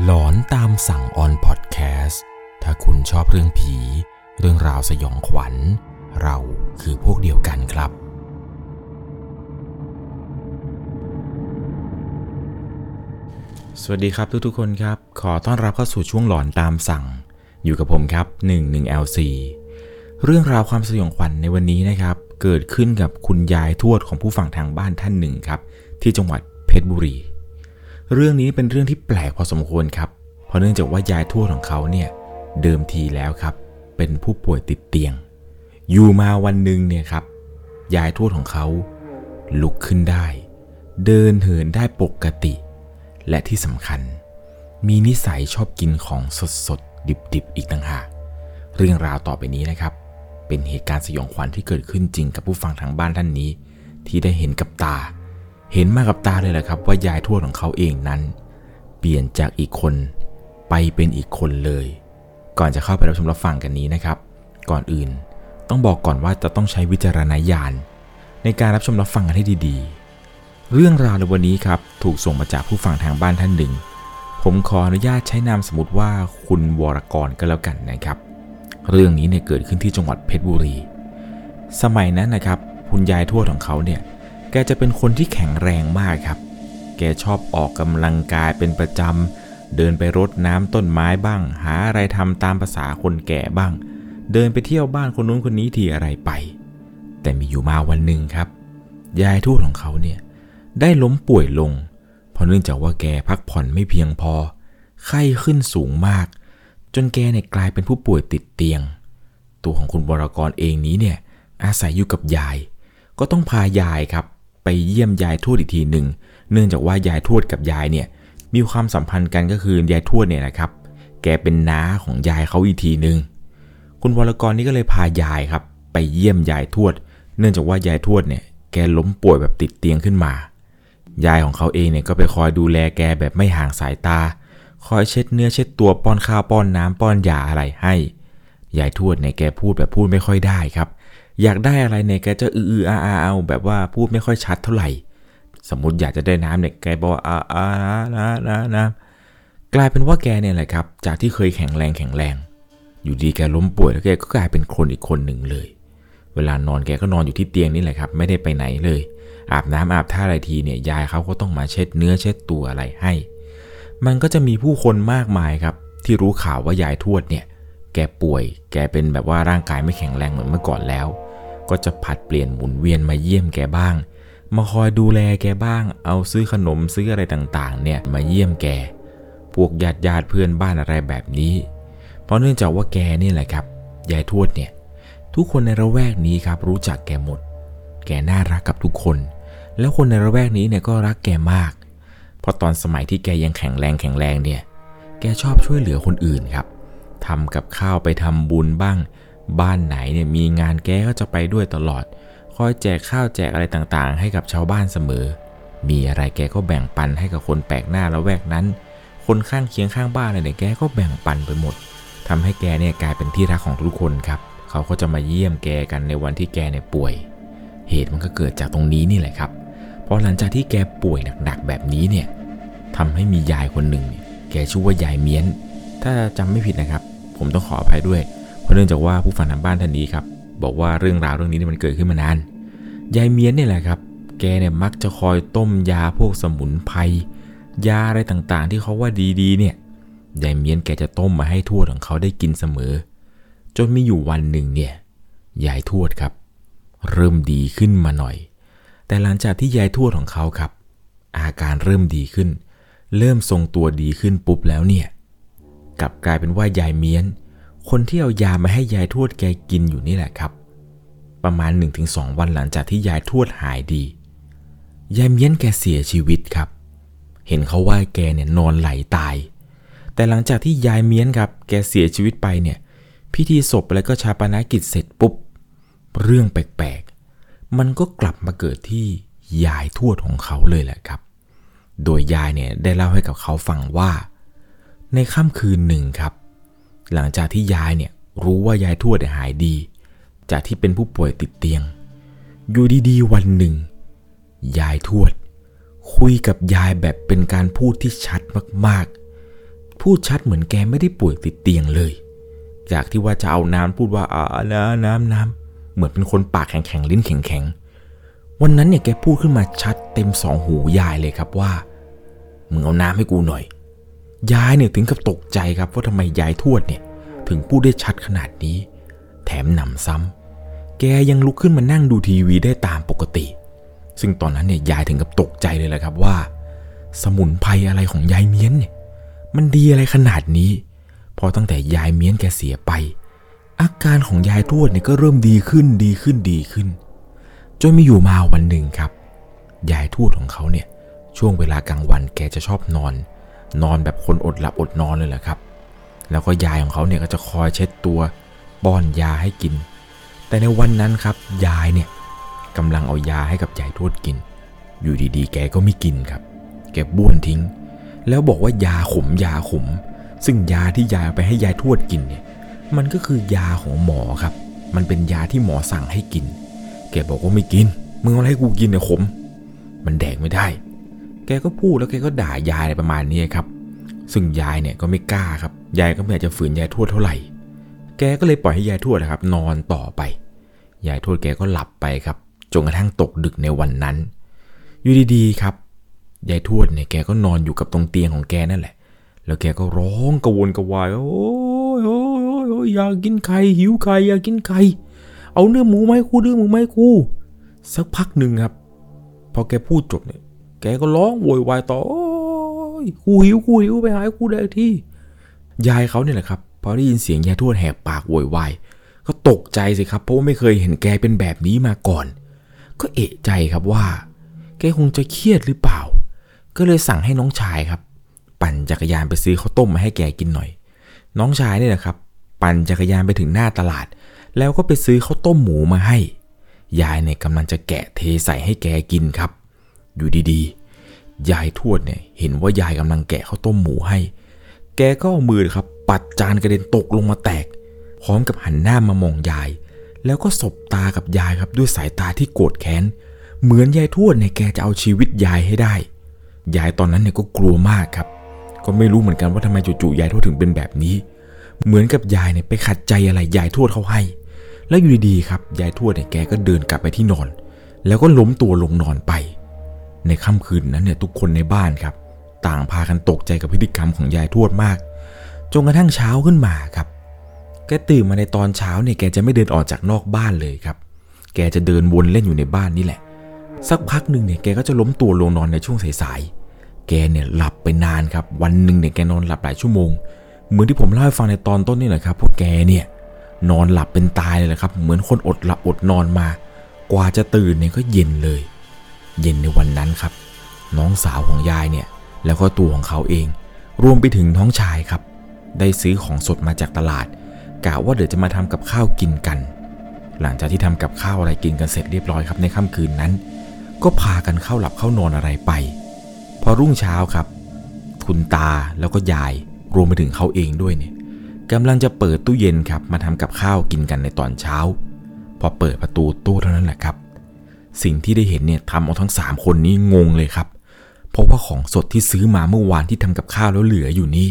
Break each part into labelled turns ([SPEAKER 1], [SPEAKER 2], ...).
[SPEAKER 1] หลอนตามสั่งออนพอดแคสต์ถ้าคุณชอบเรื่องผี เรื่องราวสยองขวัญ เราคือพวกเดียวกันครับ สวัสดีครับทุกๆคนครับ ขอต้อนรับเข้าสู่ช่วงหลอนตามสั่ง อยู่กับผมครับ 11LC เรื่องราวความสยองขวัญในวันนี้นะครับ เกิดขึ้นกับคุณยายทวดของผู้ฟังทางบ้านท่านหนึ่งครับ ที่จังหวัดเพชรบุรี เรื่องนี้เป็นเรื่องที่แปลกพอสมควรครับ เพราะเนื่องจากว่ายายทวดของเขาเนี่ยเดิมทีแล้วครับเป็นผู้ป่วยติดเตียง อยู่มาวันหนึ่งเนี่ยครับ ยายทวดของเขาลุกขึ้นได้ เดินเหินได้ปกติ และที่สำคัญ มีนิสัยชอบกินของสดๆดิบๆอีกต่างหากเรื่องราวต่อไปนี้นะครับ เป็นเหตุการณ์สยองขวัญที่เกิดขึ้นจริงกับผู้ฟังทางบ้านท่านนี้ ที่ได้เห็นกับตา เห็นมากับตาเลยแหละครับว่ายายทวดของเขาเองนั้น เปลี่ยนจากอีกคนไปเป็นอีกคนเลย ก่อนจะเข้าไปรับชมรับฟังกันนี้นะครับ ก่อนอื่นต้องบอกก่อนว่าจะต้องใช้วิจารณญาณในการรับชมรับฟังกันให้ดีๆ เรื่องราวในวันนี้ครับถูกส่งมาจากผู้ฟังทางบ้านท่านหนึ่ง ผมขออนุญาตใช้นามสมมติว่าคุณวรกรก็แล้วกันนะครับ เรื่องนี้เนี่ยเกิดขึ้นที่จังหวัดเพชรบุรี สมัยนั้นนะครับคุณยายทวดของเขาเนี่ย แกจะเป็นคนที่แข็งแรงมากครับ แกชอบออกกำลังกายเป็นประจำ เดินไปรดน้ำต้นไม้บ้าง หาอะไรทำตามภาษาคนแก่บ้าง เดินไปเที่ยวบ้านคนนู้นคนนี้ทีอะไรไป แต่มีอยู่มาวันหนึ่งครับ ยายทวดของเขาเนี่ยได้ล้มป่วยลง เพราะเนื่องจากว่าแกพักผ่อนไม่เพียงพอ ไข้ขึ้นสูงมาก จนแกเนี่ยกลายเป็นผู้ป่วยติดเตียง ตัวของคุณวรกรเองนี้เนี่ยอาศัยอยู่กับยาย ก็ต้องพายายครับ ไปเยี่ยมยายทวดอีกทีหนึ่ง เนื่องจากว่ายายทวดกับยายเนี่ยมีความสัมพันธ์กันก็คือยายทวดเนี่ยนะครับ แกเป็นน้าของยายเขาอีกทีหนึ่งคุณวรกรนี่ก็เลยพายายครับ ไปเยี่ยมยายทวด เนื่องจากว่ายายทวดเนี่ยแกล้มป่วยแบบติดเตียงขึ้นมา ยายของเขาเองเนี่ยก็ไปคอยดูแลแกแบบไม่ห่างสายตา คอยเช็ดเนื้อเช็ดตัวป้อนข้าวป้อนน้ำป้อนยาอะไรให้ ยายทวดเนี่ยแกพูดแบบพูดไม่ค่อยได้ครับ อยากได้อะไรเนี่ยแกจะอือออาอาเอาแบบว่าพูดไม่ค่อยชัดเท่าไหร่ สมมติอยากจะได้น้ำเนี่ยแกบอกว่าอาอานะนะนะกลายเป็นว่าแกเนี่ยแหละครับ จากที่เคยแข็งแรงแข็งแรง อยู่ดีแกล้มป่วยแล้วแกก็กลายเป็นคนอีกคนหนึ่งเลย เวลานอนแกก็นอนอยู่ที่เตียงนี่แหละครับ ไม่ได้ไปไหนเลย อาบน้ำอาบท่าอะไรทีเนี่ยยายเขาก็ต้องมาเช็ดเนื้อเช็ดตัวอะไรให้ มันก็จะมีผู้คนมากมายครับ ที่รู้ข่าวว่ายายทวดเนี่ย แกป่วย แกเป็นแบบว่าร่างกายไม่แข็งแรงเหมือนเมื่อก่อนแล้ว ก็จะผัดเปลี่ยนหมุนเวียนมาเยี่ยมแกบ้าง มาคอยดูแลแกบ้าง เอาซื้อขนมซื้ออะไรต่างๆ เนี่ยมาเยี่ยมแก พวกญาติญาติเพื่อนบ้านอะไรแบบนี้ เพราะเนื่องจากว่าแกนี่แหละครับ ยายทวดเนี่ย ทุกคนในระแวกนี้ครับรู้จักแกหมด แกน่ารักกับทุกคน แล้วคนในระแวกนี้เนี่ยก็รักแกมาก เพราะตอนสมัยที่แกยังแข็งแรงแข็งแรงเนี่ย แกชอบช่วยเหลือคนอื่นครับ ทำกับข้าวไปทำบุญบ้าง บ้านไหนเนี่ยมีงานแกก็จะไปด้วยตลอด คอยแจกข้าวแจกอะไรต่างๆ ให้กับชาวบ้านเสมอ มีอะไรแกก็แบ่งปันให้กับคนแปลกหน้าละแวกนั้น คนข้างเคียงข้างบ้านอะไรเนี่ยแกก็แบ่งปันไปหมดทำให้แกเนี่ยกลายเป็นที่รักของทุกคนครับ เขาก็จะมาเยี่ยมแกกันในวันที่แกเนี่ยป่วย เหตุมันก็เกิดจากตรงนี้นี่แหละครับ เพราะหลังจากที่แกป่วยหนักๆแบบนี้เนี่ยทำให้มียายคนหนึ่ง แกชื่อว่ายายเมียน ถ้าจำไม่ผิดนะครับ ผมต้องขออภัยด้วย เพราะเนื่องจากว่าผู้ฟังทางบ้านท่านนี้ครับ บอกว่าเรื่องราวเรื่องนี้เนี่ยมันเกิดขึ้นมานาน ยายเมียนนี่แหละครับ แกเนี่ยมักจะคอยต้มยาพวกสมุนไพร ยาอะไรต่างๆ ที่เขาว่าดีๆ เนี่ย ยายเมียนแกจะต้มมาให้ทวดของเขาได้กินเสมอ จนมีอยู่วันหนึ่งเนี่ย ยายทวดครับ เริ่มดีขึ้นมาหน่อย แต่หลังจากที่ยายทวดของเขาครับ อาการเริ่มดีขึ้น เริ่มทรงตัวดีขึ้นปุ๊บแล้วเนี่ยกลับกลายเป็นว่ายายเมียน คนที่เอายามาให้ยายทวดแกกินอยู่นี่แหละครับ ประมาณ 1-2 วันหลังจากที่ยายทวดหายดี ยายเมียนแกเสียชีวิตครับ เห็นเขาว่าแกเนี่ยนอนไหลตาย แต่หลังจากที่ยายเมียนครับ แกเสียชีวิตไปเนี่ย พิธีศพแล้วก็ชาปนกิจเสร็จปุ๊บ เรื่องแปลกๆ มันก็กลับมาเกิดที่ยายทวดของเขาเลยแหละครับ โดยยายเนี่ยได้เล่าให้กับเขาฟังว่า ในค่ำคืนหนึ่งครับ หลังจากที่ยายเนี่ยรู้ว่ายายทวดหายดี จากที่เป็นผู้ป่วยติดเตียง อยู่ดีๆ วันหนึ่ง ยายทวด คุยกับยายแบบเป็นการพูดที่ชัดมากๆ พูดชัดเหมือนแกไม่ได้ป่วยติดเตียงเลย จากที่ว่าจะเอาน้ำพูดว่าอ่าน้ำน้ำน้ำเหมือนเป็นคนปากแข็งๆลิ้นแข็งๆ วันนั้นเนี่ยแกพูดขึ้นมาชัดเต็มสองหูยายเลยครับว่ามึงเอาน้ำให้กูหน่อย ยายเนี่ยถึงกับตกใจครับว่าทำไมยายทวดเนี่ย ถึงพูดได้ชัดขนาดนี้ แถมหนำซ้ำแกยังลุกขึ้นมานั่งดูทีวีได้ตามปกติ ซึ่งตอนนั้นเนี่ยยายถึงกับตกใจเลยแหละครับว่า สมุนไพรอะไรของยายเมียนเนี่ยมันดีอะไรขนาดนี้ พอตั้งแต่ยายเมียนแกเสียไป อาการของยายทวดเนี่ยก็เริ่มดีขึ้นดีขึ้นดีขึ้นจนมีอยู่มาวันหนึ่งครับ ยายทวดของเขาเนี่ยช่วงเวลากลางวันแกจะชอบนอน นอนแบบคนอดหลับอดนอนเลยแหละครับ แล้วก็ยายของเขาเนี่ยก็จะคอยเช็ดตัวป้อนยาให้กิน แต่ในวันนั้นครับ ยายเนี่ยกำลังเอายาให้กับยายทวดกิน อยู่ดีๆ แกก็ไม่กินครับ แกบ้วนทิ้ง แล้วบอกว่ายาขมยาขม ซึ่งยาที่ยายเอาไปให้ยายทวดกินเนี่ย มันก็คือยาของหมอครับ มันเป็นยาที่หมอสั่งให้กิน แกบอกว่าไม่กิน มึงเอาอะไรกูกินเนี่ยขม มันแดกไม่ได้ แกก็พูดแล้วแกก็ด่ายายอะไรประมาณนี้ครับ ซึ่งยายเนี่ยก็ไม่กล้าครับ ยายก็ไม่อยากจะฝืนยายทวดเท่าไหร่ แกก็เลยปล่อยให้ยายทวดนะครับ นอนต่อไป ยายทวดแกก็หลับไปครับ จนกระทั่งตกดึกในวันนั้น อยู่ดีๆครับยายทวดเนี่ยแกก็นอนอยู่กับตรงเตียงของแกนั่นแหละ แล้วแกก็ร้องกระวนกระวาย โอ้ยโอ้ยโอ้ยอยากกินไข่หิวไข่อยากกินไข่ เอาเนื้อหมูไหมาให้กูเนื้อหมูไหมาให้กู สักพักหนึ่งครับ พอแกพูดจบเนี่ย แกก็ร้องโวยวายต่อกูหิวกูหิวไปหาให้กูได้ที่ ยายเขาเนี่ยแหละครับพอได้ยินเสียงยายทวดแหกปากโวยวายก็ตกใจสิครับเพราะว่าไม่เคยเห็นแกเป็นแบบนี้มาก่อน ก็เอะใจครับว่า แกคงจะเครียดหรือเปล่า ก็เลยสั่งให้น้องชายครับ ปั่นจักรยานไปซื้อข้าวต้มมาให้แกกินหน่อย น้องชายเนี่ยนะครับ ปั่นจักรยานไปถึงหน้าตลาด แล้วก็ไปซื้อข้าวต้มหมูมาให้ ยายเนี่ยกำลังจะแกะเทใส่ให้แกกินครับ อยู่ดีๆ ยายทวดเนี่ยเห็นว่ายายกำลังแกะข้าวต้มหมูให้ แกก็เอามือครับ ปัดจานกระเด็นตกลงมาแตก พร้อมกับหันหน้ามามองยาย แล้วก็สบตากับยายครับด้วยสายตาที่โกรธแค้น เหมือนยายทวดเนี่ยแกจะเอาชีวิตยายให้ได้ ยายตอนนั้นเนี่ยก็กลัวมากครับ ก็ไม่รู้เหมือนกันว่าทำไมจู่ๆยายทวดถึงเป็นแบบนี้ เหมือนกับยายเนี่ยไปขัดใจอะไรยายทวดเขาให้ แล้วอยู่ดีๆครับยายทวดเนี่ยแกก็เดินกลับไปที่นอนแล้วก็ล้มตัวลงนอนไป ในค่ำคืนนั้นเนี่ยทุกคนในบ้านครับ ต่างพากันตกใจกับพฤติกรรมของยายทวดมากจนกระทั่งเช้าขึ้นมาครับ แกตื่นมาในตอนเช้าเนี่ยแกจะไม่เดินออกจากนอกบ้านเลยครับ แกจะเดินวนเล่นอยู่ในบ้านนี่แหละ สักพักหนึ่งเนี่ยแกก็จะล้มตัวลงนอนในช่วงสายๆแกเนี่ยหลับไปนานครับ วันหนึ่งเนี่ยแกนอนหลับหลายชั่วโมง เหมือนที่ผมเล่าให้ฟังในตอนต้นนี่แหละครับพวกแกเนี่ยนอนหลับเป็นตายเลยแหละครับ เหมือนคนอดหลับอดนอนมา กว่าจะตื่นเนี่ยก็เย็นเลย เย็นในวันนั้นครับ น้องสาวของยายเนี่ยแล้วก็ตัวของเขาเอง รวมไปถึงน้องชายครับ ได้ซื้อของสดมาจากตลาดกะว่าเดี๋ยวจะมาทำกับข้าวกินกัน หลังจากที่ทำกับข้าวอะไรกินกันเสร็จเรียบร้อยครับในค่ำคืนนั้น ก็พากันเข้าหลับเข้านอนอะไรไป พอรุ่งเช้าครับ คุณตาแล้วก็ยายรวมไปถึงเขาเองด้วยเนี่ยกำลังจะเปิดตู้เย็นครับมาทำกับข้าวกินกันในตอนเช้า พอเปิดประตูตู้เท่านั้นแหละครับ สิ่งที่ได้เห็นเนี่ยทำเอาทั้ง 3 คนนี้งงเลยครับ เพราะว่าของสดที่ซื้อมาเมื่อวานที่ทำกับข้าวแล้วเหลืออยู่นี่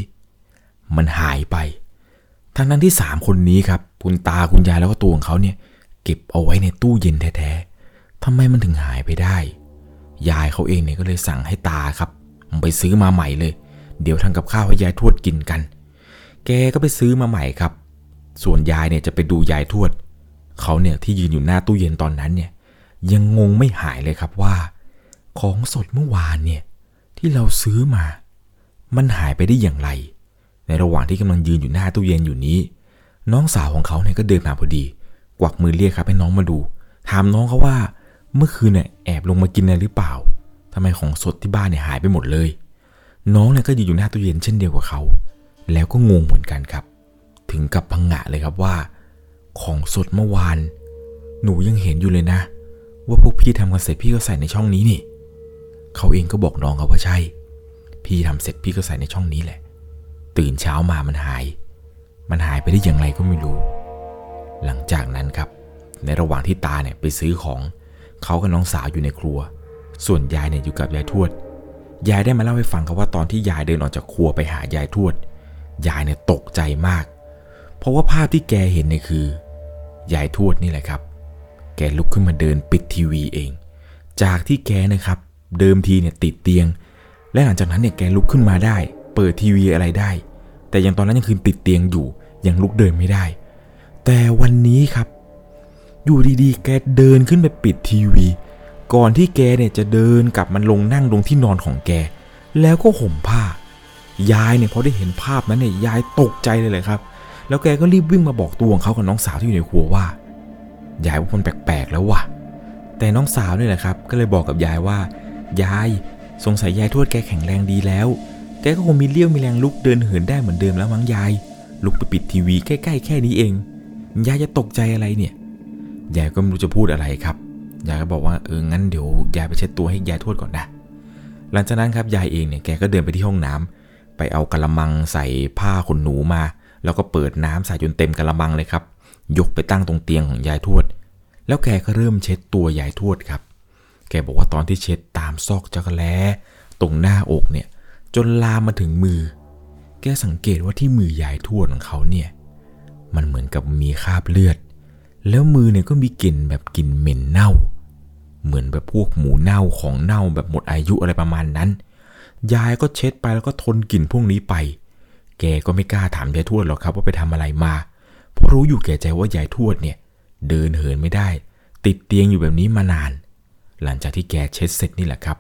[SPEAKER 1] มันหายไป ทั้งนั้นที่ 3 คนนี้ครับ คุณตาคุณยายแล้วก็ตัวของเขาเนี่ย เก็บเอาไว้ในตู้เย็นแท้ๆทำไมมันถึงหายไปได้ ยายเขาเองเนี่ยก็เลยสั่งให้ตาครับมึงไปซื้อมาใหม่เลย เดี๋ยวทำกับข้าวให้ยายทวดกินกัน แกก็ไปซื้อมาใหม่ครับ ส่วนยายเนี่ยจะไปดูยายทวด เขาเนี่ยที่ยืนอยู่หน้าตู้เย็นตอนนั้นเนี่ย ยังงงไม่หายเลยครับว่า ของสดเมื่อวานเนี่ยที่เราซื้อมา มันหายไปได้อย่างไร ในระหว่างที่กำลังยืนอยู่หน้าตู้เย็นอยู่นี้ น้องสาวของเขาเนี่ยก็เดินมาพอดี กวักมือเรียกครับให้น้องมาดู ถามน้องเขาว่า เมื่อคืนเนี่ยแอบลงมากินอะไรหรือเปล่าทำไมของสดที่บ้านเนี่ยหายไปหมดเลย น้องเนี่ยก็ยืนอยู่หน้าตู้เย็นเช่นเดียวกับเขา แล้วก็งงเหมือนกันครับ ถึงกับพังงะเลยครับว่า ของสดเมื่อวาน หนูยังเห็นอยู่เลยนะ ว่าพวกพี่ทำกันเสร็จพี่ก็ใส่ในช่องนี้นี่ เขาเองก็บอกน้องเขาว่าใช่ พี่ทำเสร็จพี่ก็ใส่ในช่องนี้แหละ ตื่นเช้ามามันหาย มันหายไปได้อย่างไรก็ไม่รู้ หลังจากนั้นครับ ในระหว่างที่ตาเนี่ยไปซื้อของ เขากับน้องสาวอยู่ในครัว ส่วนยายเนี่ยอยู่กับยายทวด ยายได้มาเล่าให้ฟังครับว่าตอนที่ยายเดินออกจากครัวไปหายายทวด ยายเนี่ยตกใจมาก เพราะว่าภาพที่แกเห็นเนี่ยคือ ยายทวดนี่แหละครับ กลุกขึ้นมาเดินปิดทีวีเอง จากที่แกนะครับ เดิมทีเนี่ยติดเตียง และหลังจากนั้นเนี่ยแกลุกขึ้นมาได้ เปิดทีวีอะไรได้ แต่ยังตอนนั้นยังคือติดเตียงอยู่ ยังลุกเดินไม่ได้ แต่วันนี้ครับ อยู่ดีๆ แกเดินขึ้นไปปิดทีวี ก่อนที่แกเนี่ยจะเดินกลับมันลงนั่งลงที่นอนของแก แล้วก็ห่มผ้ายายเนี่ยพอได้เห็นภาพนั้นเนี่ยยายตกใจเลยเลยครับ แล้วแกก็รีบวิ่งมาบอกตัวของเขากับน้องสาวที่อยู่ในครัวว่า ยายว่ามันแปลกๆแล้วว่ะ แต่น้องสาวนี่แหละครับ ก็เลยบอกกับยายว่า ยาย สงสัยยายทวดแกแข็งแรงดีแล้ว แกก็คงมีเลี้ยวมีแรงลุกเดินเหินได้เหมือนเดิมแล้วมั้งยาย ลุกไปปิดทีวีใกล้ๆแค่นี้เอง ยายจะตกใจอะไรเนี่ย ยายก็ไม่รู้จะพูดอะไรครับ ยายก็บอกว่าเอองั้นเดี๋ยวยายไปเช็ดตัวให้ยายทวดก่อนนะ หลังจากนั้นครับยายเองเนี่ยแกก็เดินไปที่ห้องน้ำไปเอากระมังใส่ผ้าขนหนูมา แล้วก็เปิดน้ำใส่จนเต็มกระมังเลยครับ ยกไปตั้งตรงเตียงของยายทวด แล้วแกก็เริ่มเช็ดตัวยายทวดครับ แกบอกว่าตอนที่เช็ดตามซอกจักรแล้ตรงหน้าอกเนี่ย จนลามมาถึงมือ แกสังเกตว่าที่มือยายทวดของเขาเนี่ย มันเหมือนกับมีคราบเลือด แล้วมือเนี่ยก็มีกลิ่นแบบกลิ่นเหม็นเน่า เหมือนแบบพวกหมูเน่าของเน่าแบบหมดอายุอะไรประมาณนั้น ยายก็เช็ดไปแล้วก็ทนกลิ่นพวกนี้ไป แกก็ไม่กล้าถามยายทวดหรอกครับว่าไปทำอะไรมา เพราะรู้อยู่แก่ใจว่ายายทวดเนี่ย เดินเหินไม่ได้ ติดเตียงอยู่แบบนี้มานาน หลังจากที่แกเช็ดเสร็จนี่แหละครับ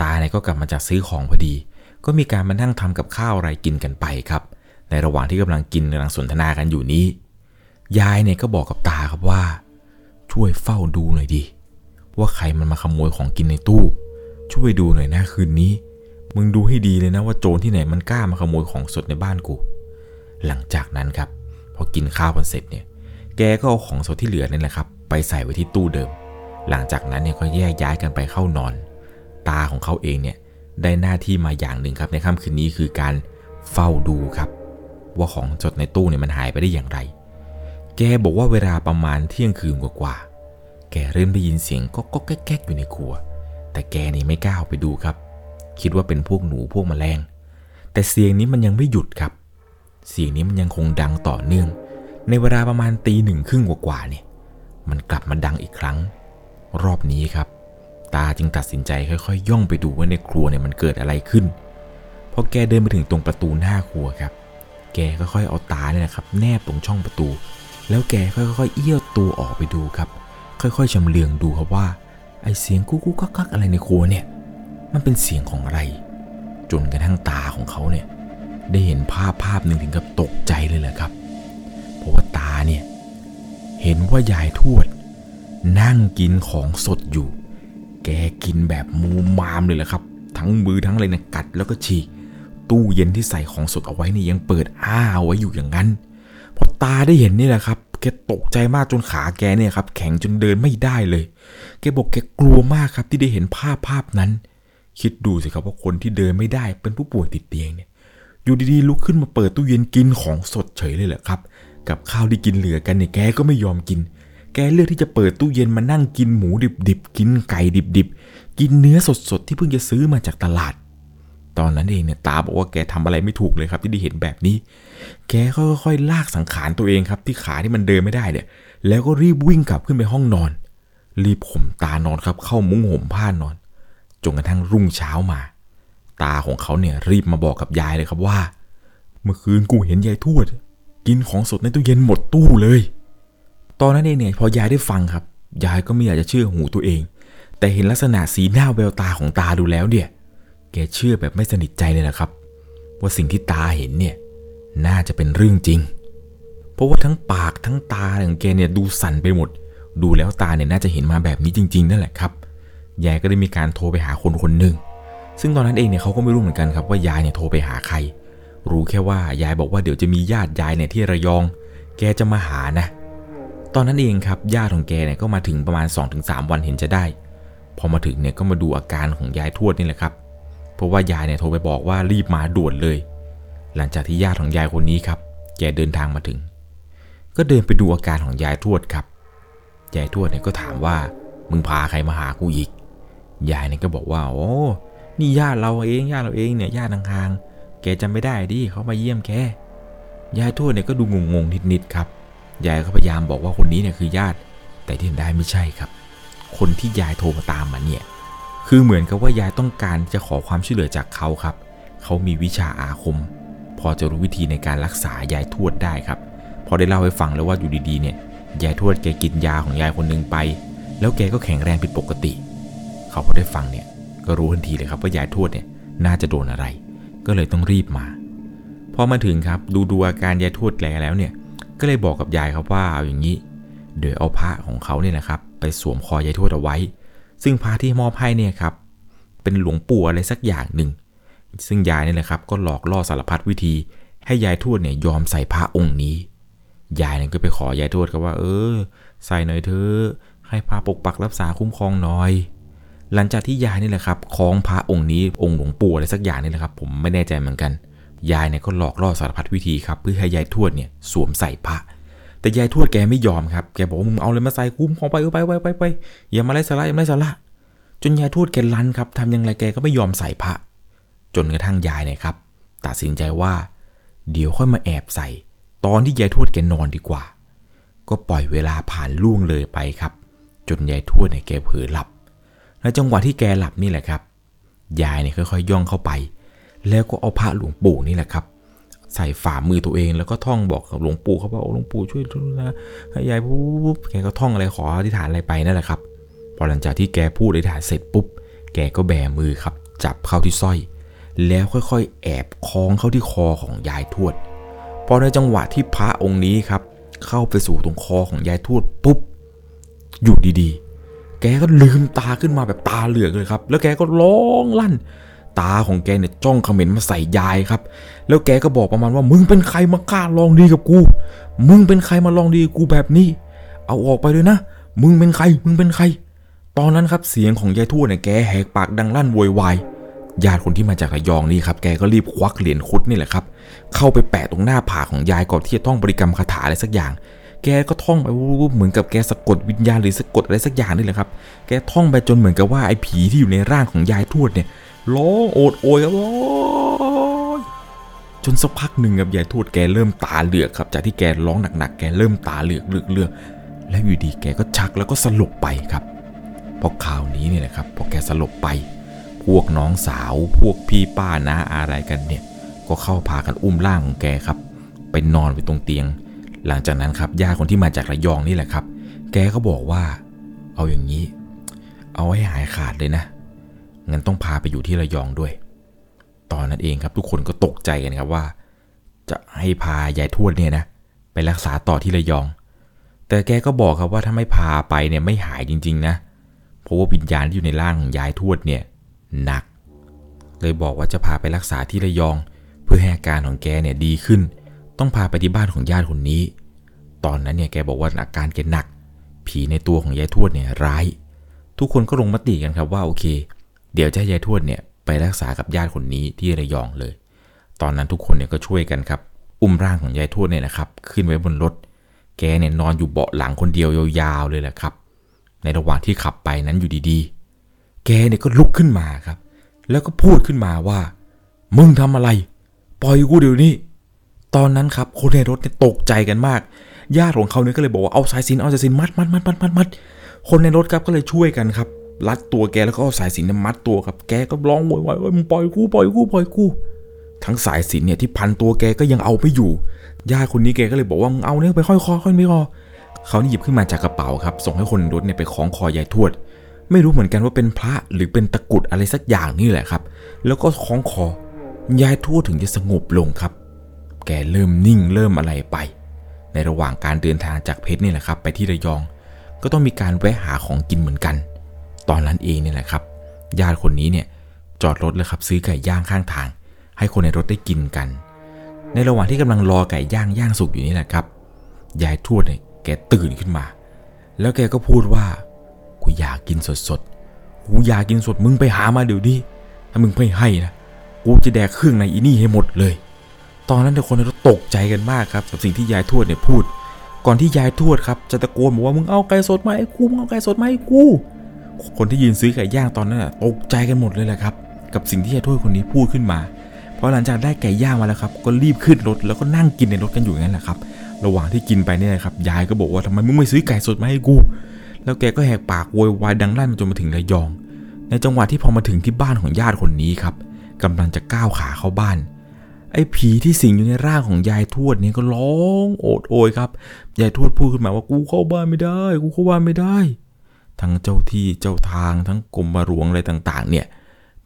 [SPEAKER 1] ตาเนี่ยก็กลับมาจากซื้อของพอดี ก็มีการมานั่งทำกับข้าวอะไรกินกันไปครับ ในระหว่างที่กำลังกินกำลังสนทนากันอยู่นี้ ยายเนี่ยก็บอกกับตาครับว่า ช่วยเฝ้าดูหน่อยดิว่าใครมันมาขโมยของกินในตู้ ช่วยดูหน่อยนะคืนนี้ มึงดูให้ดีเลยนะว่าโจรที่ไหนมันกล้ามาขโมยของสดในบ้านกู หลังจากนั้นครับ พอกินข้าวกันเสร็จเนี่ย แกก็เอาของสดที่เหลือนั่นแหละครับ ไปใส่ไว้ที่ตู้เดิม หลังจากนั้นเนี่ยก็แยกย้ายกันไปเข้านอน ตาของเขาเองเนี่ยได้หน้าที่มาอย่างหนึ่งครับในค่ำคืนนี้คือการเฝ้าดูครับ ว่าของสดในตู้เนี่ยมันหายไปได้อย่างไร แกบอกว่าเวลาประมาณเที่ยงคืนกว่าๆ แกเริ่มได้ยินเสียงก็ก็แก๊กอยู่ในครัว แต่แกนี่ไม่กล้าออกไปดูครับ คิดว่าเป็นพวกหนูพวกแมลง แต่เสียงนี้มันยังไม่หยุดครับ เสียงนี้มันยังคงดังต่อเนื่อง ในเวลาประมาณตีหนึ่งครึ่งกว่าๆเนี่ย มันกลับมาดังอีกครั้ง รอบนี้ครับ ตาจึงตัดสินใจค่อยๆย่องไปดูว่าในครัวเนี่ยมันเกิดอะไรขึ้นพอแกเดินไปถึงตรงประตูหน้าครัวครับ แกค่อยๆเอาตาเนี่ยนะครับ แนบตรงช่องประตู แล้วแกค่อยๆเอี้ยวตัวออกไปดูครับ ค่อยๆชำเลืองดูครับว่าไอเสียงกุ๊กกุ๊กกักอะไรในครัวเนี่ย มันเป็นเสียงของอะไร จนกระทั่งตาของเขาเนี่ย ได้เห็นภาพภาพหนึ่งถึงกับตกใจเลยแหละครับ เพราะว่าตาเนี่ย เห็นว่ายายทวด นั่งกินของสดอยู่ แกกินแบบมูมามเลยแหละครับ ทั้งมือทั้งอะไรเนี่ยกัดแล้วก็ฉีก ตู้เย็นที่ใส่ของสดเอาไว้เนี่ยยังเปิดอ้าไว้อยู่อย่างนั้นพอตาได้เห็นนี่แหละครับ แกตกใจมากจนขาแกเนี่ยครับ แข็งจนเดินไม่ได้เลย แกบอกแกกลัวมากครับที่ได้เห็นภาพภาพนั้น คิดดูสิครับว่าคนที่เดินไม่ได้เป็นผู้ป่วยติดเตียงเนี่ย อยู่ดีๆลุกขึ้นมาเปิดตู้เย็นกินของสดเฉยเลยแหละครับ กับข้าวที่กินเหลือกันเนี่ยแกก็ไม่ยอมกิน แกเลือกที่จะเปิดตู้เย็นมานั่งกินหมูดิบๆกินไก่ดิบๆกินเนื้อสดๆที่เพิ่งจะซื้อมาจากตลาด ตอนนั้นเองเนี่ยตาบอกว่าแกทำอะไรไม่ถูกเลยครับ ที่ได้เห็นแบบนี้ แกก็ค่อยๆลากสังขารตัวเองครับ ที่ขาที่มันเดินไม่ได้เนี่ย แล้วก็รีบวิ่งกลับขึ้นไปห้องนอน รีบข่มตานอนครับ เข้ามุ้งห่มผ้านอนจนกระทั่งรุ่งเช้ามา ตาของเขาเนี่ยรีบมาบอกกับยายเลยครับว่า เมื่อคืนกูเห็นยายทวด กินของสดในตู้เย็นหมดตู้เลย ตอนนั้นเองเนี่ยพอยายได้ฟังครับ ยายก็ไม่อยากจะเชื่อหูตัวเอง แต่เห็นลักษณะสีหน้าแววตาของตาดูแล้วเนี่ย แกเชื่อแบบไม่สนิทใจเลยนะครับ ว่าสิ่งที่ตาเห็นเนี่ยน่าจะเป็นเรื่องจริง เพราะว่าทั้งปากทั้งตาของแกเนี่ยดูสั่นไปหมด ดูแล้วตาเนี่ยน่าจะเห็นมาแบบนี้จริง ๆ นั่นแหละครับยายก็ได้มีการโทรไปหาคนคนหนึ่ง ซึ่งตอนนั้นเองเนี่ยเขาก็ไม่รู้เหมือนกันครับว่ายายเนี่ยโทรไปหาใคร รู้แค่ว่ายายบอกว่าเดี๋ยวจะมีญาติยายเนี่ยที่ระยอง แกจะมาหานะ ตอนนั้นเองครับญาติของแกเนี่ยก็มาถึงประมาณ 2-3 วันเห็นจะได้ พอมาถึงเนี่ยก็มาดูอาการของยายทวดนี่แหละครับ เพราะว่ายายเนี่ยโทรไปบอกว่ารีบมาด่วนเลย หลังจากที่ญาติของยายคนนี้ครับ แกเดินทางมาถึง ก็เดินไปดูอาการของยายทวดครับยายทวดเนี่ยก็ถามว่ามึงพาใครมาหากูอีก ยายเนี่ยก็บอกว่า โอ้ นี่ญาติเราเองญาติเราเองเนี่ยญาติห่างๆแกจำไม่ได้ดิเขามาเยี่ยมแกยายทวดเนี่ยก็ดูงงๆนิดๆครับยายก็พยายามบอกว่าคนนี้เนี่ยคือญาติ แต่ที่เห็นได้ไม่ใช่ครับ คนที่ยายโทรมาตามมาเนี่ยคือเหมือนกับว่ายายต้องการจะขอความช่วยเหลือจากเขาครับ เขามีวิชาอาคม พอจะรู้วิธีในการรักษายายทวดได้ครับ พอได้เล่าให้ฟังแล้วว่าอยู่ดีๆเนี่ยยายทวดแกกินยาของยายคนหนึ่งไป แล้วแกก็แข็งแรงผิดปกติ เขาพอได้ฟังเนี่ย ก็รู้ทันทีเลยครับว่ายายทวดเนี่ยน่าจะโดนอะไร ก็เลยต้องรีบมา พอมาถึงครับดูดูอาการยายทวดแกแล้วเนี่ย ก็เลยบอกกับยายครับว่าเอาอย่างนี้ เดี๋ยวเอาพระของเขาเนี่ยนะครับ ไปสวมคอยายทวดเอาไว้ ซึ่งพระที่มอบให้เนี่ยครับ เป็นหลวงปู่อะไรสักอย่างหนึ่ง ซึ่งยายเนี่แหละครับ ก็หลอกล่อสารพัดวิธี ให้ยายทวดเนี่ยยอมใส่พระองค์นี้ ยายเนี่ยก็ไปขอยายทวดครับว่า เออ ใส่หน่อยเถอะให้พระปกปักรักษาคุ้มครองหน่อย หลังจากที่ยายนี่แหละครับคล้องพระองค์นี้องค์หลวงปู่อะไรสักอย่างนี่แหละครับ ผมไม่แน่ใจเหมือนกัน ยายเนี่ยก็หลอกล่อสารพัดวิธีครับเพื่อให้ยายทวดเนี่ยสวมใส่พระ แต่ยายทวดแกไม่ยอมครับแกบอกว่ามึงเอาเลยมาใส่คุ้มครองไปเออไปไปไปไปอย่ามาไล่สาระอย่ามาไล่สาระจนยายทวดแกลันครับทำยังไงแกก็ไม่ยอมใส่พระ จนกระทั่งยายเนี่ยครับตัดสินใจว่า เดี๋ยวค่อยมาแอบใส่ ตอนที่ยายทวดแกนอนดีกว่า ก็ปล่อยเวลาผ่านล่วงเลยไปครับ จนยายทวดเนี่ยแกเผลอหลับ และจังหวะที่แกหลับนี่แหละครับ ยายเนี่ยค่อยๆย่องเข้าไป แล้วก็เอาพระหลวงปู่นี่แหละครับ ใส่ฝ่ามือตัวเองแล้วก็ท่องบอกกับหลวงปู่เขาว่าโอ้หลวงปู่ช่วยนะให้ยายปุ๊บแกก็ท่องอะไรขออธิษฐานอะไรไปนั่นแหละครับ พอหลังจากที่แกพูดอธิษฐานเสร็จปุ๊บ แกก็แบมือครับ จับเข้าที่สร้อย แล้วค่อยๆ แอบคล้องเข้าที่คอของยายทวด พอในจังหวะที่พระองค์นี้ครับ เข้าไปสู่ตรงคอของยายทวดปุ๊บอยู่ดีๆ แกก็ลืมตาขึ้นมาแบบตาเหลือกเลยครับ แล้วแกก็ร้องลั่น ตาของแกเนี่ยจ้องเขม็นมาใส่ยายครับ แล้วแกก็บอกประมาณว่า มึงเป็นใครมากล้าลองดีกับกู มึงเป็นใครมาลองดีกูแบบนี้ เอาออกไปเลยนะ มึงเป็นใคร มึงเป็นใคร ตอนนั้นครับเสียงของยายทวดเนี่ยแกแหกปากดังลั่นโวยวายญาติคนที่มาจากระยองนี่ครับ แกก็รีบควักเหรียญคุดนี่แหละครับ เข้าไปแปะตรงหน้าผากของยายก่อนที่จะท่องบริกรรมคาถาอะไรสักอย่าง แกก็ท่องไปวุบๆเหมือนกับแกสะกดวิญญาณหรือสะกดอะไรสักอย่างนี่แหละครับ แกท่องไปจนเหมือนกับว่าไอ้ผีที่อยู่ในร่างของยายทวดเนี่ยร้องโอดโอยครับโอยจนสักพักหนึ่งครับยายทวดแกเริ่มตาเหลือกครับ จากที่แกร้องหนักๆแกเริ่มตาเหลือกเลือกเลือกแล้วอยู่ดีแกก็ชักแล้วก็สลบไปครับพอข่าวนี้เนี่ยนะครับพอแกสลบไป พวกน้องสาวพวกพี่ป้านะอะไรกันเนี่ย ก็เข้าพากันอุ้มร่างของแกครับ ไปนอนไว้ตรงเตียง หลังจากนั้นครับญาติคนที่มาจากระยองนี่แหละครับ แกก็บอกว่า เอาอย่างนี้ เอาให้หายขาดเลยนะ งั้นต้องพาไปอยู่ที่ระยองด้วย ตอนนั้นเองครับทุกคนก็ตกใจกันครับว่า จะให้พายายทวดเนี่ยนะ ไปรักษาต่อที่ระยอง แต่แกก็บอกครับว่าถ้าไม่พาไปเนี่ยไม่หายจริง ๆ นะ เพราะว่าวิญญาณที่อยู่ในร่างของยายทวดเนี่ยหนัก เลยบอกว่าจะพาไปรักษาที่ระยอง เพื่อให้อาการของแกเนี่ยดีขึ้น ต้องพาไปที่บ้านของญาติคนนี้ ตอนนั้นเนี่ยแกบอกว่าอาการแกหนัก ผีในตัวของยายทวดเนี่ยร้าย ทุกคนก็ลงมติกันครับว่าโอเค เดี๋ยวจะให้ยายทวดเนี่ยไปรักษากับญาติคนนี้ที่ระยองเลย ตอนนั้นทุกคนเนี่ยก็ช่วยกันครับ อุ้มร่างของยายทวดเนี่ยนะครับ ขึ้นไว้บนรถ แกเนี่ยนอนอยู่เบาะหลังคนเดียวยาวๆเลยแหละครับ ในระหว่างที่ขับไปนั้นอยู่ดีๆ แกเนี่ยก็ลุกขึ้นมาครับ แล้วก็พูดขึ้นมาว่า มึงทำอะไร ปล่อยกูเดี๋ยวนี้ ตอนนั้นครับคนในรถเนี่ยตกใจกันมาก ญาติของเขาเนี่ยก็เลยบอกว่าเอาสายสินเอาสายสินมัดมัดมัดมัดมัดมัดคนในรถครับก็เลยช่วยกันครับรัดตัวแกแล้วก็เอาสายสินมัดตัวครับแกก็ร้องโวยวายเอ้ยมึงปล่อยกูปล่อยกูปล่อยกูทั้งสายสินเนี่ยที่พันตัวแกก็ยังเอาไม่อยู่ญาติคนนี้แกก็เลยบอกว่ามึงเอาเนี่ยไปห้อยคอห้อยไม่คอเขานี่หยิบขึ้นมาจากกระเป๋าครับ ส่งให้คนในรถเนี่ยไปคล้องคอยายทวด ไม่รู้เหมือนกันว่าเป็นพระหรือเป็นตะกุดอะไรสักอย่างนี่แหละครับ แล้วก็คล้องคอยายทวดถึงจะสงบลงครับ แกเริ่มนิ่งเริ่มอะไรไป ในระหว่างการเดินทางจากเพชรนี่แหละครับ ไปที่ระยอง ก็ต้องมีการแวะหาของกินเหมือนกัน ตอนนั้นเองเนี่ยแหละครับ ญาติคนนี้เนี่ยจอดรถเลยครับซื้อไก่ย่างข้างทาง ให้คนในรถได้กินกัน ในระหว่างที่กำลังรอไก่ย่างย่างสุกอยู่นี่แหละครับยายทวดเนี่ยแกตื่นขึ้นมา แล้วแกก็พูดว่ากูอยากกินสดสดๆกูอยากกินสดมึงไปหามาเดี๋ยวนี้ถ้ามึงไม่ให้นะกูจะแดกเครื่องในอีนี่ให้หมดเลย ตอนนั้นทุกคนก็ตกใจกันมากครับกับสิ่งที่ยายทวดเนี่ยพูด ก่อนที่ยายทวดครับจะตะโกนบอกว่ามึงเอาไก่สดมาให้กูมึงเอาไก่สดมาให้กูคนที่ยืนซื้อไก่ย่างตอนนั้นตกใจกันหมดเลยแหละครับกับสิ่งที่ยายทวดคนนี้พูดขึ้นมาพออหลังจากได้ไก่ย่างมาแล้วครับ ก็รีบขึ้นรถแล้วก็นั่งกินในรถกันอยู่ยงนั้นแหละครับ ระหว่างที่กินไปเนี่ยครับยายก็บอกว่าทำไมมึงไม่ซื้อไก่สดมาให้กู แล้วแกก็แหกปากโวยวายดังลั่นจนมาถึงระยอง ในจังหวะที่พอมาถึงที่บ้านของญาติคนนี้ครับกำลังจะก้าวขาเข้าบ้าน ไอ้ผีที่สิงอยู่ในร่างของยายทวดนี่ก็ร้องโอดโอยครับ ยายทวดพูดขึ้นมาว่ากูเข้าบ้านไม่ได้ กูเข้าบ้านไม่ได้ ทั้งเจ้าที่เจ้าทางทั้งกรมบารวงอะไรต่างๆ เนี่ย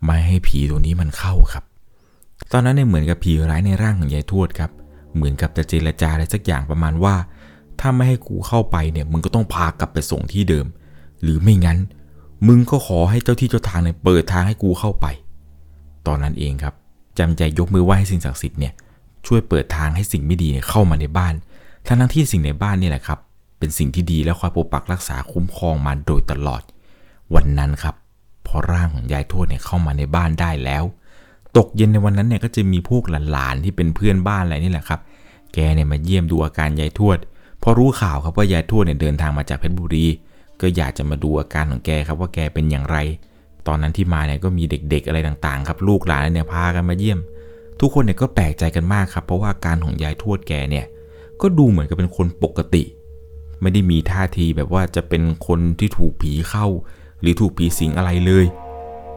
[SPEAKER 1] ไม่ให้ผีตัวนี้มันเข้าครับ ตอนนั้นเนี่ยเหมือนกับผีร้ายในร่างของยายทวดครับ เหมือนกับจะเจรจาอะไรสักอย่างประมาณว่า ถ้าไม่ให้กูเข้าไปเนี่ยมึงก็ต้องพากลับไปส่งที่เดิม หรือไม่งั้น มึงก็ขอให้เจ้าที่เจ้าทางเนี่ยเปิดทางให้กูเข้าไป ตอนนั้นเองครับ จำใจยกมือไหว้ให้สิ่งศักดิ์สิทธิ์เนี่ยช่วยเปิดทางให้สิ่งไม่ดีเข้ามาในบ้าน ทั้งทั้งที่สิ่งในบ้านนี่แหละครับ เป็นสิ่งที่ดีและคอยปกปักรักษาคุ้มครองมาโดยตลอด วันนั้นครับ พอร่างของยายทวดเนี่ยเข้ามาในบ้านได้แล้ว ตกเย็นในวันนั้นเนี่ยก็จะมีพวกหลานๆที่เป็นเพื่อนบ้านอะไรนี่แหละครับ แกเนี่ยมาเยี่ยมดูอาการยายทวด พอรู้ข่าวครับว่ายายทวดเนี่ยเดินทางมาจากเพชรบุรี ก็อยากจะมาดูอาการของแกครับว่าแกเป็นอย่างไร ตอนนั้นที่มาเนี่ยก็มีเด็กๆอะไรต่างๆ ครับลูกหลานเนี่ยพากันมาเยี่ยม ทุกคนเนี่ยก็แปลกใจกันมากครับ เพราะว่าอาการของยายทวดแกเนี่ย ก็ดูเหมือนกับเป็นคนปกติ ไม่ได้มีท่าทีแบบว่าจะเป็นคนที่ถูกผีเข้า หรือถูกผีสิงอะไรเลย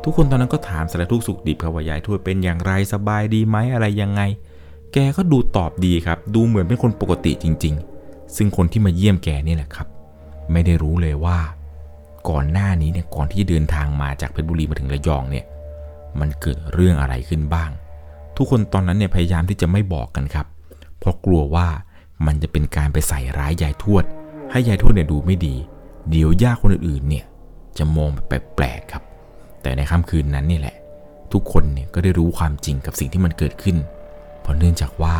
[SPEAKER 1] ทุกคนตอนนั้นก็ถามสารทุกสุขดิบครับว่ายายทวดเป็นอย่างไรสบายดีไหมอะไรยังไง แกก็ดูตอบดีครับ ดูเหมือนเป็นคนปกติจริง ๆ ซึ่งคนที่มาเยี่ยมแกนี่แหละครับ ไม่ได้รู้เลยว่า ก่อนหน้านี้เนี่ยก่อนที่เดินทางมาจากเพชรบุรีมาถึงระยองเนี่ยมันเกิดเรื่องอะไรขึ้นบ้าง ทุกคนตอนนั้นเนี่ยพยายามที่จะไม่บอกกันครับ เพราะกลัวว่ามันจะเป็นการไปใส่ร้ายยายทวด ให้ยายทวดเนี่ยดูไม่ดี เดี๋ยวญาติคนอื่นๆเนี่ยจะมองแบบแปลกๆครับ แต่ในค่ำคืนนั้นนี่แหละ ทุกคนเนี่ยก็ได้รู้ความจริงกับสิ่งที่มันเกิดขึ้น เพราะเนื่องจากว่า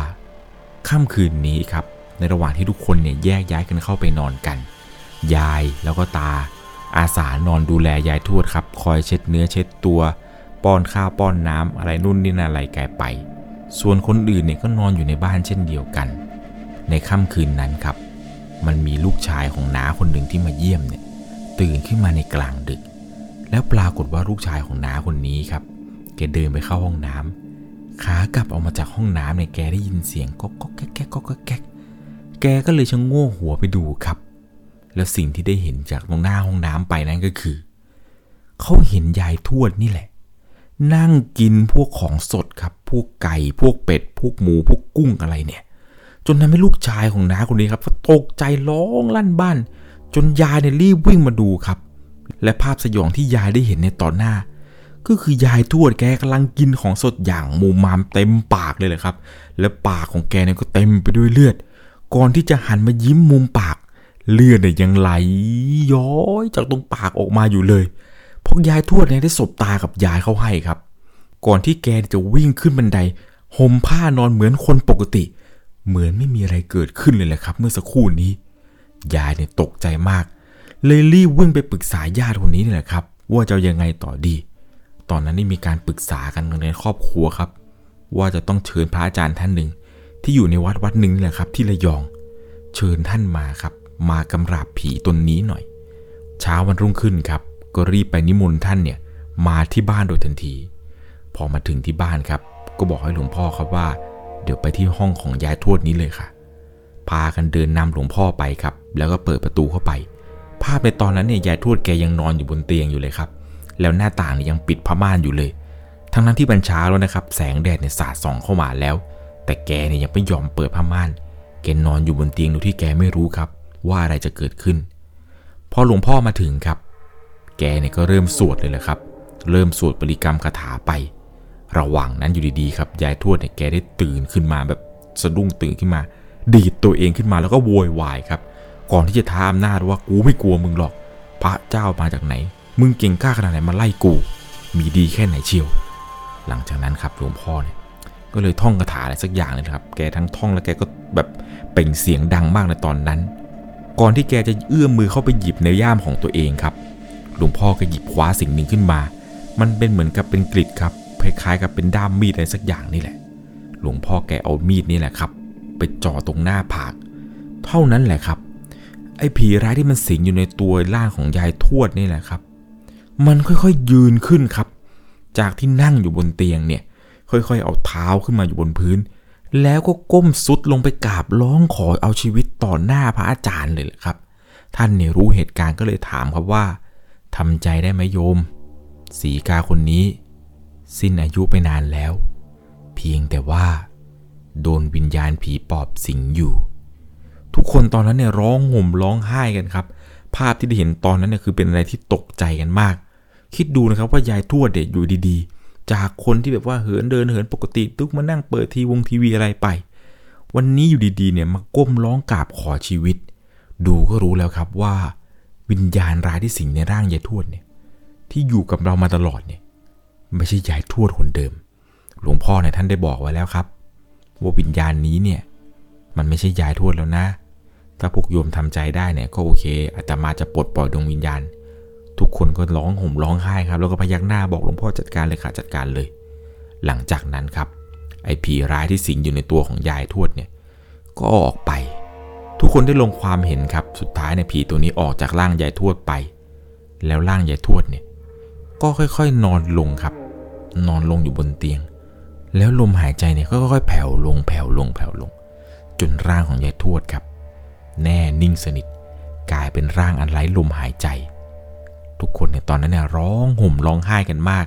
[SPEAKER 1] ค่ำคืนนี้ครับในระหว่างที่ทุกคนเนี่ยแยกย้ายกันเข้าไปนอนกัน ยายแล้วก็ตา อาสานอนดูแลยายทวดครับ คอยเช็ดเนื้อเช็ดตัว ป้อนข้าวป้อนน้ำอะไรนู่นนี่นั่นอะไรแกไป ส่วนคนอื่นเนี่ยก็นอนอยู่ในบ้านเช่นเดียวกัน ในค่ำคืนนั้นครับ มันมีลูกชายของน้าคนหนึ่งที่มาเยี่ยมเนี่ยตื่นขึ้นมาในกลางดึก แล้วปรากฏว่าลูกชายของน้าคนนี้ครับแกเดินไปเข้าห้องน้ำขากลับออกมาจากห้องน้ำเนี่ยแกได้ยินเสียงก๊อกก๊กแก๊กแก๊กแก๊กแกก็เลยชะโง่หัวไปดูครับ แล้วสิ่งที่ได้เห็นจากตรงหน้าห้องน้ำไปนั่นก็คือ เขาเห็นยายทวดนี่แหละ นั่งกินพวกของสดครับ พวกไก่ พวกเป็ด พวกหมู พวกกุ้งอะไรเนี่ย จนทำให้ลูกชายของน้าคนนี้ครับตกใจร้องลั่นบ้าน จนยายเนี่ยรีบวิ่งมาดูครับ และภาพสยองที่ยายได้เห็นในตอนหน้า ก็คือยายทวดแกกำลังกินของสดอย่างมูมามเต็มปากเลยแหละครับ และปากของแกเนี่ยก็เต็มไปด้วยเลือด ก่อนที่จะหันมายิ้มมุมปาก เลือดเนี่ยยังไหลย้อยจากตรงปากออกมาอยู่เลย เพราะยายทวดเนี่ยได้สบตากับยายเขาให้ครับ ก่อนที่แกจะวิ่งขึ้นบันไดห่มผ้านอนเหมือนคนปกติ เหมือนไม่มีอะไรเกิดขึ้นเลยแหละครับ เมื่อสักครู่นี้ ยายเนี่ยตกใจมาก เลยรีบวิ่งไปปรึกษาญาติคนนี้นี่แหละครับ ว่าจะยังไงต่อดี ตอนนั้นได้มีการปรึกษากันในครอบครัวครับ ว่าจะต้องเชิญพระอาจารย์ท่านหนึ่ง ที่อยู่ในวัดวัดหนึ่งนี่แหละครับ ที่ระยอง เชิญท่านมาครับ มากำราบผีตนนี้หน่อย เช้าวันรุ่งขึ้นครับ ก็รีบไปนิมนต์ท่านเนี่ยมาที่บ้านโดยทันที พอมาถึงที่บ้านครับ ก็บอกให้หลวงพ่อครับว่า เดี๋ยวไปที่ห้องของยายทวดนี้เลยค่ะ พากันเดินนำหลวงพ่อไปครับ แล้วก็เปิดประตูเข้าไป ภาพในตอนนั้นเนี่ยยายทวดแกยังนอนอยู่บนเตียงอยู่เลยครับ แล้วหน้าต่างเนี่ยยังปิดผ้าม่านอยู่เลย ทั้งนั้นที่บัญชาแล้วนะครับ แสงแดดเนี่ยสาดส่องเข้ามาแล้ว แต่แกเนี่ยยังไม่ยอมเปิดผ้าม่าน แกนอนอยู่บนเตียงโดยที่แกไม่รู้ครับ ว่าอะไรจะเกิดขึ้น พอหลวงพ่อมาถึงครับ แกเนี่ยก็เริ่มสวดเลยแหละครับ เริ่มสวดบริกรรมคาถาไประหว่างนั้นอยู่ดีๆครับยายทวดเนี่ยแกได้ตื่นขึ้นมาแบบสะดุ้งตื่นขึ้นมา ดีดตัวเองขึ้นมาแล้วก็โวยวายครับ ก่อนที่จะท้าอำนาจว่ากูไม่กลัวมึงหรอก พระเจ้ามาจากไหน มึงเก่งกล้าขนาดไหนมาไล่กู มีดีแค่ไหนเชียว หลังจากนั้นครับหลวงพ่อเนี่ยก็เลยท่องคาถาอะไรสักอย่างเลยครับ แกทั้งท่องแล้วแกก็แบบเป่งเสียงดังมากในตอนนั้น ก่อนที่แกจะเอื้อมมือเข้าไปหยิบในย่ามของตัวเองครับหลวงพ่อก็หยิบคว้าสิ่งหนึ่งขึ้นมา มันเป็นเหมือนกับเป็นกริดครับคล้ายๆกับเป็นด้ามมีดอะไรสักอย่างนี่แหละ หลวงพ่อแกเอามีดนี่แหละครับ ไปจ่อตรงหน้าผาก เท่านั้นแหละครับ ไอ้ผีร้ายที่มันสิงอยู่ในตัวร่างของยายทวดนี่แหละครับ มันค่อยๆยืนขึ้นครับ จากที่นั่งอยู่บนเตียงเนี่ยคค่อยๆเอาเท้าขึ้นมาอยู่บนพื้น แล้วก็ก้มสุดลงไปกราบร้องขอเอาชีวิตต่อหน้าพระอาจารย์เลยแหละครับ ท่านเนี่ยรู้เหตุการณ์ก็เลยถามครับว่าทำใจได้ไหมโยม สีกาคนนี้ สิ้นอายุไปนานแล้ว เพียงแต่ว่า โดนวิญญาณผีปอบสิงอยู่ ทุกคนตอนนั้นเนี่ยร้องห่มร้องไห้กันครับ ภาพที่ได้เห็นตอนนั้นเนี่ยคือเป็นอะไรที่ตกใจกันมาก คิดดูนะครับว่ายายทวดเด็กอยู่ดีๆ จากคนที่แบบว่าเหินเดินเหินปกติทุกมานั่งเปิดทีวงทีวีอะไรไป วันนี้อยู่ดีๆเนี่ยมาก้มร้องกราบขอชีวิต ดูก็รู้แล้วครับว่า วิญญาณร้ายที่สิงในร่างยายทวดเนี่ยที่อยู่กับเรามาตลอดเนี่ยไม่ใช่ยายทวดคนเดิม หลวงพ่อเนี่ยท่านได้บอกไว้แล้วครับ ว่าวิญญาณนี้เนี่ยมันไม่ใช่ยายทวดแล้วนะ ถ้าพวกโยมทำใจได้เนี่ยก็โอเคอาตมาจะปลดปล่อยดวงวิญญาณ ทุกคนก็ร้องห่มร้องไห้ครับ แล้วก็พยักหน้าบอกหลวงพ่อจัดการเลยค่ะจัดการเลย หลังจากนั้นครับ ไอ้ผีร้ายที่สิงอยู่ในตัวของยายทวดเนี่ย ก็ออกไป ทุกคนได้ลงความเห็นครับ สุดท้ายเนี่ยผีตัวนี้ออกจากร่างยายทวดไป แล้วร่างยายทวดเนี่ย ก็ค่อยๆ นอนลงครับ นอนลงอยู่บนเตียง แล้วลมหายใจเนี่ยก็ค่อยๆ แผ่วลงแผ่วลงแผ่วลง จนร่างของยายทวดครับ แน่นิ่งสนิท กลายเป็นร่างอันไร้ลมหายใจ ทุกคนเนี่ยตอนนั้นเนี่ยร้องห่มร้องไห้กันมาก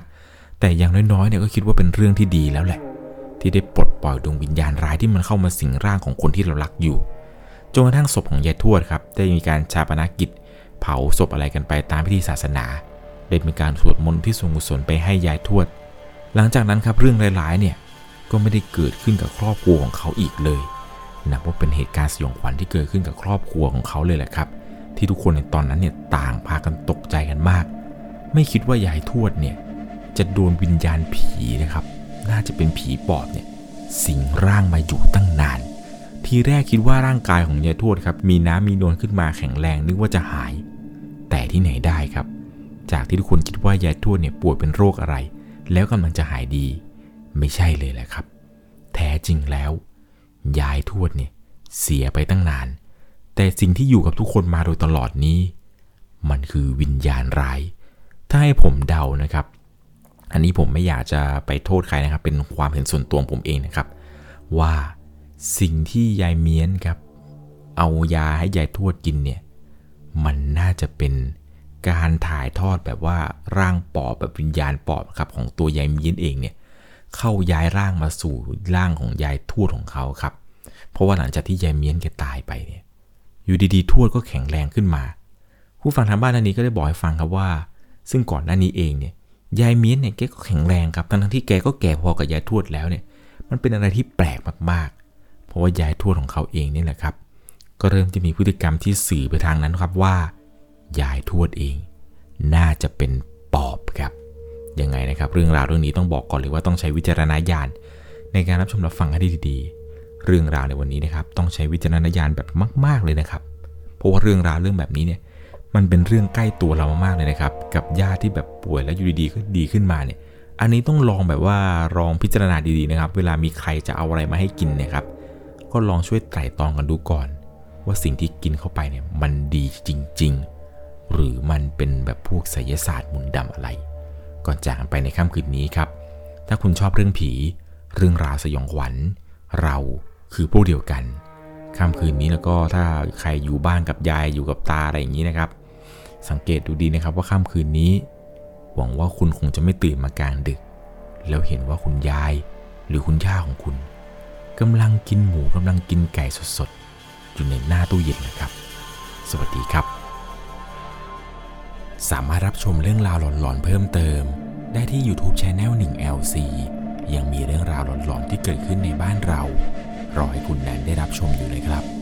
[SPEAKER 1] แต่อย่างน้อยๆเนี่ยก็คิดว่าเป็นเรื่องที่ดีแล้วแหละ ที่ได้ปลดปล่อยดวงวิญญาณร้ายที่มันเข้ามาสิงร่างของคนที่เรารักอยู่จนกระทั่งศพของยายทวดครับได้มีการชาปนกิจ เผาศพอะไรกันไปตามพิธีศาสนาได้มีการสวดมนต์ที่ทรงกุศลไปให้ยายทวด หลังจากนั้นครับเรื่องร้ายๆเนี่ยก็ไม่ได้เกิดขึ้นกับครอบครัวของเขาอีกเลยนับว่าเป็นเหตุการณ์สยองขวัญที่เกิดขึ้นกับครอบครัวของเขาเลยแหละครับ ที่ทุกคนในตอนนั้นเนี่ยต่างพากันตกใจกันมาก ไม่คิดว่ายายทวดเนี่ยจะโดนวิญญาณผีนะครับ น่าจะเป็นผีปอบเนี่ยสิงร่างมาอยู่ตั้งนาน ทีแรกคิดว่าร่างกายของยายทวดครับมีน้ำมีนวลขึ้นมาแข็งแรงนึกว่าจะหาย แต่ที่ไหนได้ครับ จากที่ทุกคนคิดว่ายายทวดเนี่ยป่วยเป็นโรคอะไร แล้วกำลังจะหายดี ไม่ใช่เลยแหละครับ แท้จริงแล้ว ยายทวดเนี่ยเสียไปตั้งนาน แต่สิ่งที่อยู่กับทุกคนมาโดยตลอดนี้ มันคือวิญญาณร้าย ถ้าให้ผมเดานะครับ อันนี้ผมไม่อยากจะไปโทษใครนะครับ เป็นความเห็นส่วนตัวผมเองนะครับ ว่าสิ่งที่ยายเมียนครับ เอายาให้ยายทวดกินเนี่ย มันน่าจะเป็นการถ่ายทอดแบบว่าร่างปอบแบบวิญญาณปอบครับของตัวยายเมียนเองเนี่ยเข้าย้ายร่างมาสู่ร่างของยายทวดของเขาครับ เพราะว่าหลังจากที่ยายเมียนแกตายไปเนี่ย อยู่ดีๆทวดก็แข็งแรงขึ้นมา ผู้ฟังทางบ้านท่านนี้ก็ได้บอกให้ฟังครับว่า ซึ่งก่อนหน้านี้เองเนี่ยยายเมียนเนี่ยแกก็แข็งแรงครับทั้งที่แกก็แก่พอกับยายทวดแล้วเนี่ย มันเป็นอะไรที่แปลกมากๆ เพราะว่ายายทวดของเขาเองนี่แหละครับ ก็เริ่มจะมีพฤติกรรมที่สื่อไปทางนั้นครับว่ายายทวดเอง น่าจะเป็นปอบครับยังไงนะครับ เรื่องราวเรื่องนี้ต้องบอกก่อนเลยว่าต้องใช้วิจารณญาณในการรับชมรับฟังให้ดีๆ เรื่องราวในวันนี้นะครับ ต้องใช้วิจารณญาณแบบมาก ๆเลยนะครับ เพราะว่าเรื่องราวเรื่องแบบนี้เนี่ย มันเป็นเรื่องใกล้ตัวเรามากๆเลยนะครับ กับญาติที่แบบป่วยแล้วอยู่ดีๆก็ดีขึ้นมาเนี่ย อันนี้ต้องลองแบบว่าลองพิจารณาดีๆนะครับ เวลามีใครจะเอาอะไรมาให้กินเนี่ยครับ ก็ลองช่วยไตร่ตรองกันดูก่อน ว่าสิ่งที่กินเข้าไปเนี่ยมันดีจริง ๆ หรือมันเป็นแบบพวกไสยศาสตร์มนต์ดำอะไร ก่อนจากกันไปในค่ำคืนนี้ครับ ถ้าคุณชอบเรื่องผี เรื่องราวสยองขวัญเรา คือพวกเดียวกันค่ำคืนนี้แล้วก็ถ้าใครอยู่บ้านกับยายอยู่กับตาอะไรอย่างนี้นะครับ สังเกตดูดีนะครับว่าค่ำคืนนี้ หวังว่าคุณคงจะไม่ตื่นมากลางดึก แล้วเห็นว่าคุณยายหรือคุณย่าของคุณกำลังกินหมูกำลังกินไก่สดๆอยู่ในหน้าตู้เย็นนะครับ สวัสดีครับ สามารถรับชมเรื่องราวหลอนๆเพิ่มเติม ได้ที่ YouTube c h anel 1 LC ยังมีเรื่องราวหลอนๆที่เกิดขึ้นในบ้านเรา รอให้คุณแนนได้รับชมอยู่เลยครับ